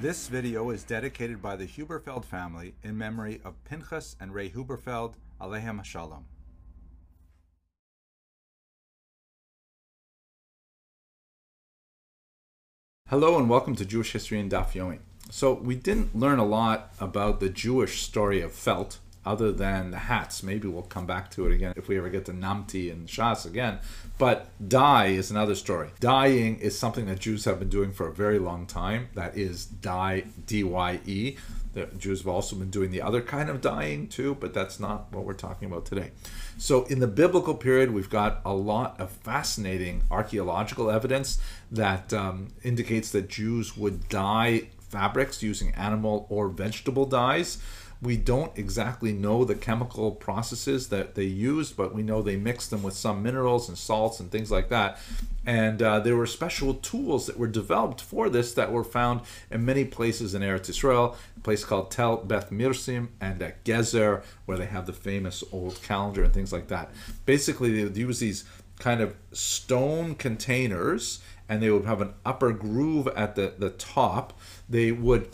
This video is dedicated by the Huberfeld family in memory of Pinchas and Ray Huberfeld, Alehem Shalom. Hello and welcome to Jewish History in Daf Yomi. So we didn't learn a lot about the Jewish story of felt other than the hats. Maybe we'll come back to it again if we ever get to Namti and Shas again. But dye is another story. Dyeing is something that Jews have been doing for a very long time. That is dye, D Y E. The Jews have also been doing the other kind of dyeing too, but that's not what we're talking about today. So, in the biblical period, we've got a lot of fascinating archaeological evidence that um, indicates that Jews would dye fabrics using animal or vegetable dyes. We don't exactly know the chemical processes that they used, but we know they mixed them with some minerals and salts and things like that. And uh, there were special tools that were developed for this that were found in many places in Eretz Israel, a place called Tel Beth Mirsim and at Gezer, where they have the famous old calendar and things like that. Basically, they would use these kind of stone containers and they would have an upper groove at the, the top. They would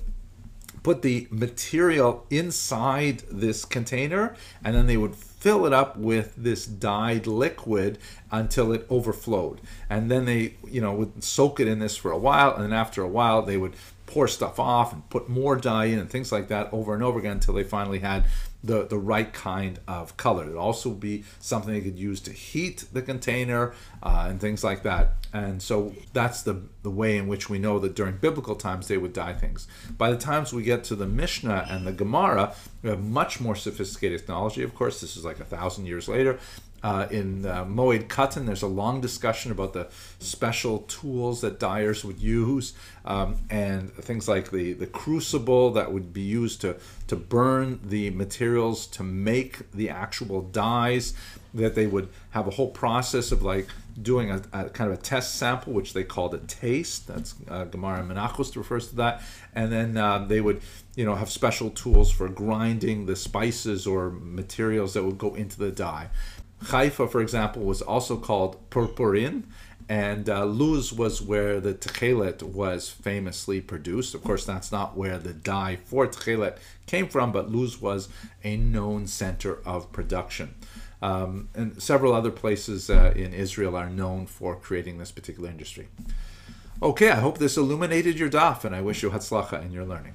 put the material inside this container and then they would fill it up with this dyed liquid until it overflowed. And then they you know would soak it in this for a while and then after a while they would pour stuff off and put more dye in and things like that over and over again until they finally had the, the right kind of color. It'd also be something they could use to heat the container uh, and things like that. And so that's the, the way in which we know that during biblical times they would dye things. By the times we get to the Mishnah and the Gemara, we have much more sophisticated technology. Of course, this is like a thousand years later. Uh, in uh, Moed Katan, there's a long discussion about the special tools that dyers would use um, and things like the, the crucible that would be used to, to burn the materials to make the actual dyes that they would have a whole process of like doing a, a, kind of a test sample, which they called a taste. That's uh, Gemara Menachos refers to that, and then uh, they would, you know, have special tools for grinding the spices or materials that would go into the dye. Haifa, for example, was also called Purpurin, and uh, Luz was where the Techelet was famously produced. Of course, that's not where the dye for Techelet came from, but Luz was a known center of production. Um, and several other places uh, in Israel are known for creating this particular industry. Okay, I hope this illuminated your daf, and I wish you hatzlacha in your learning.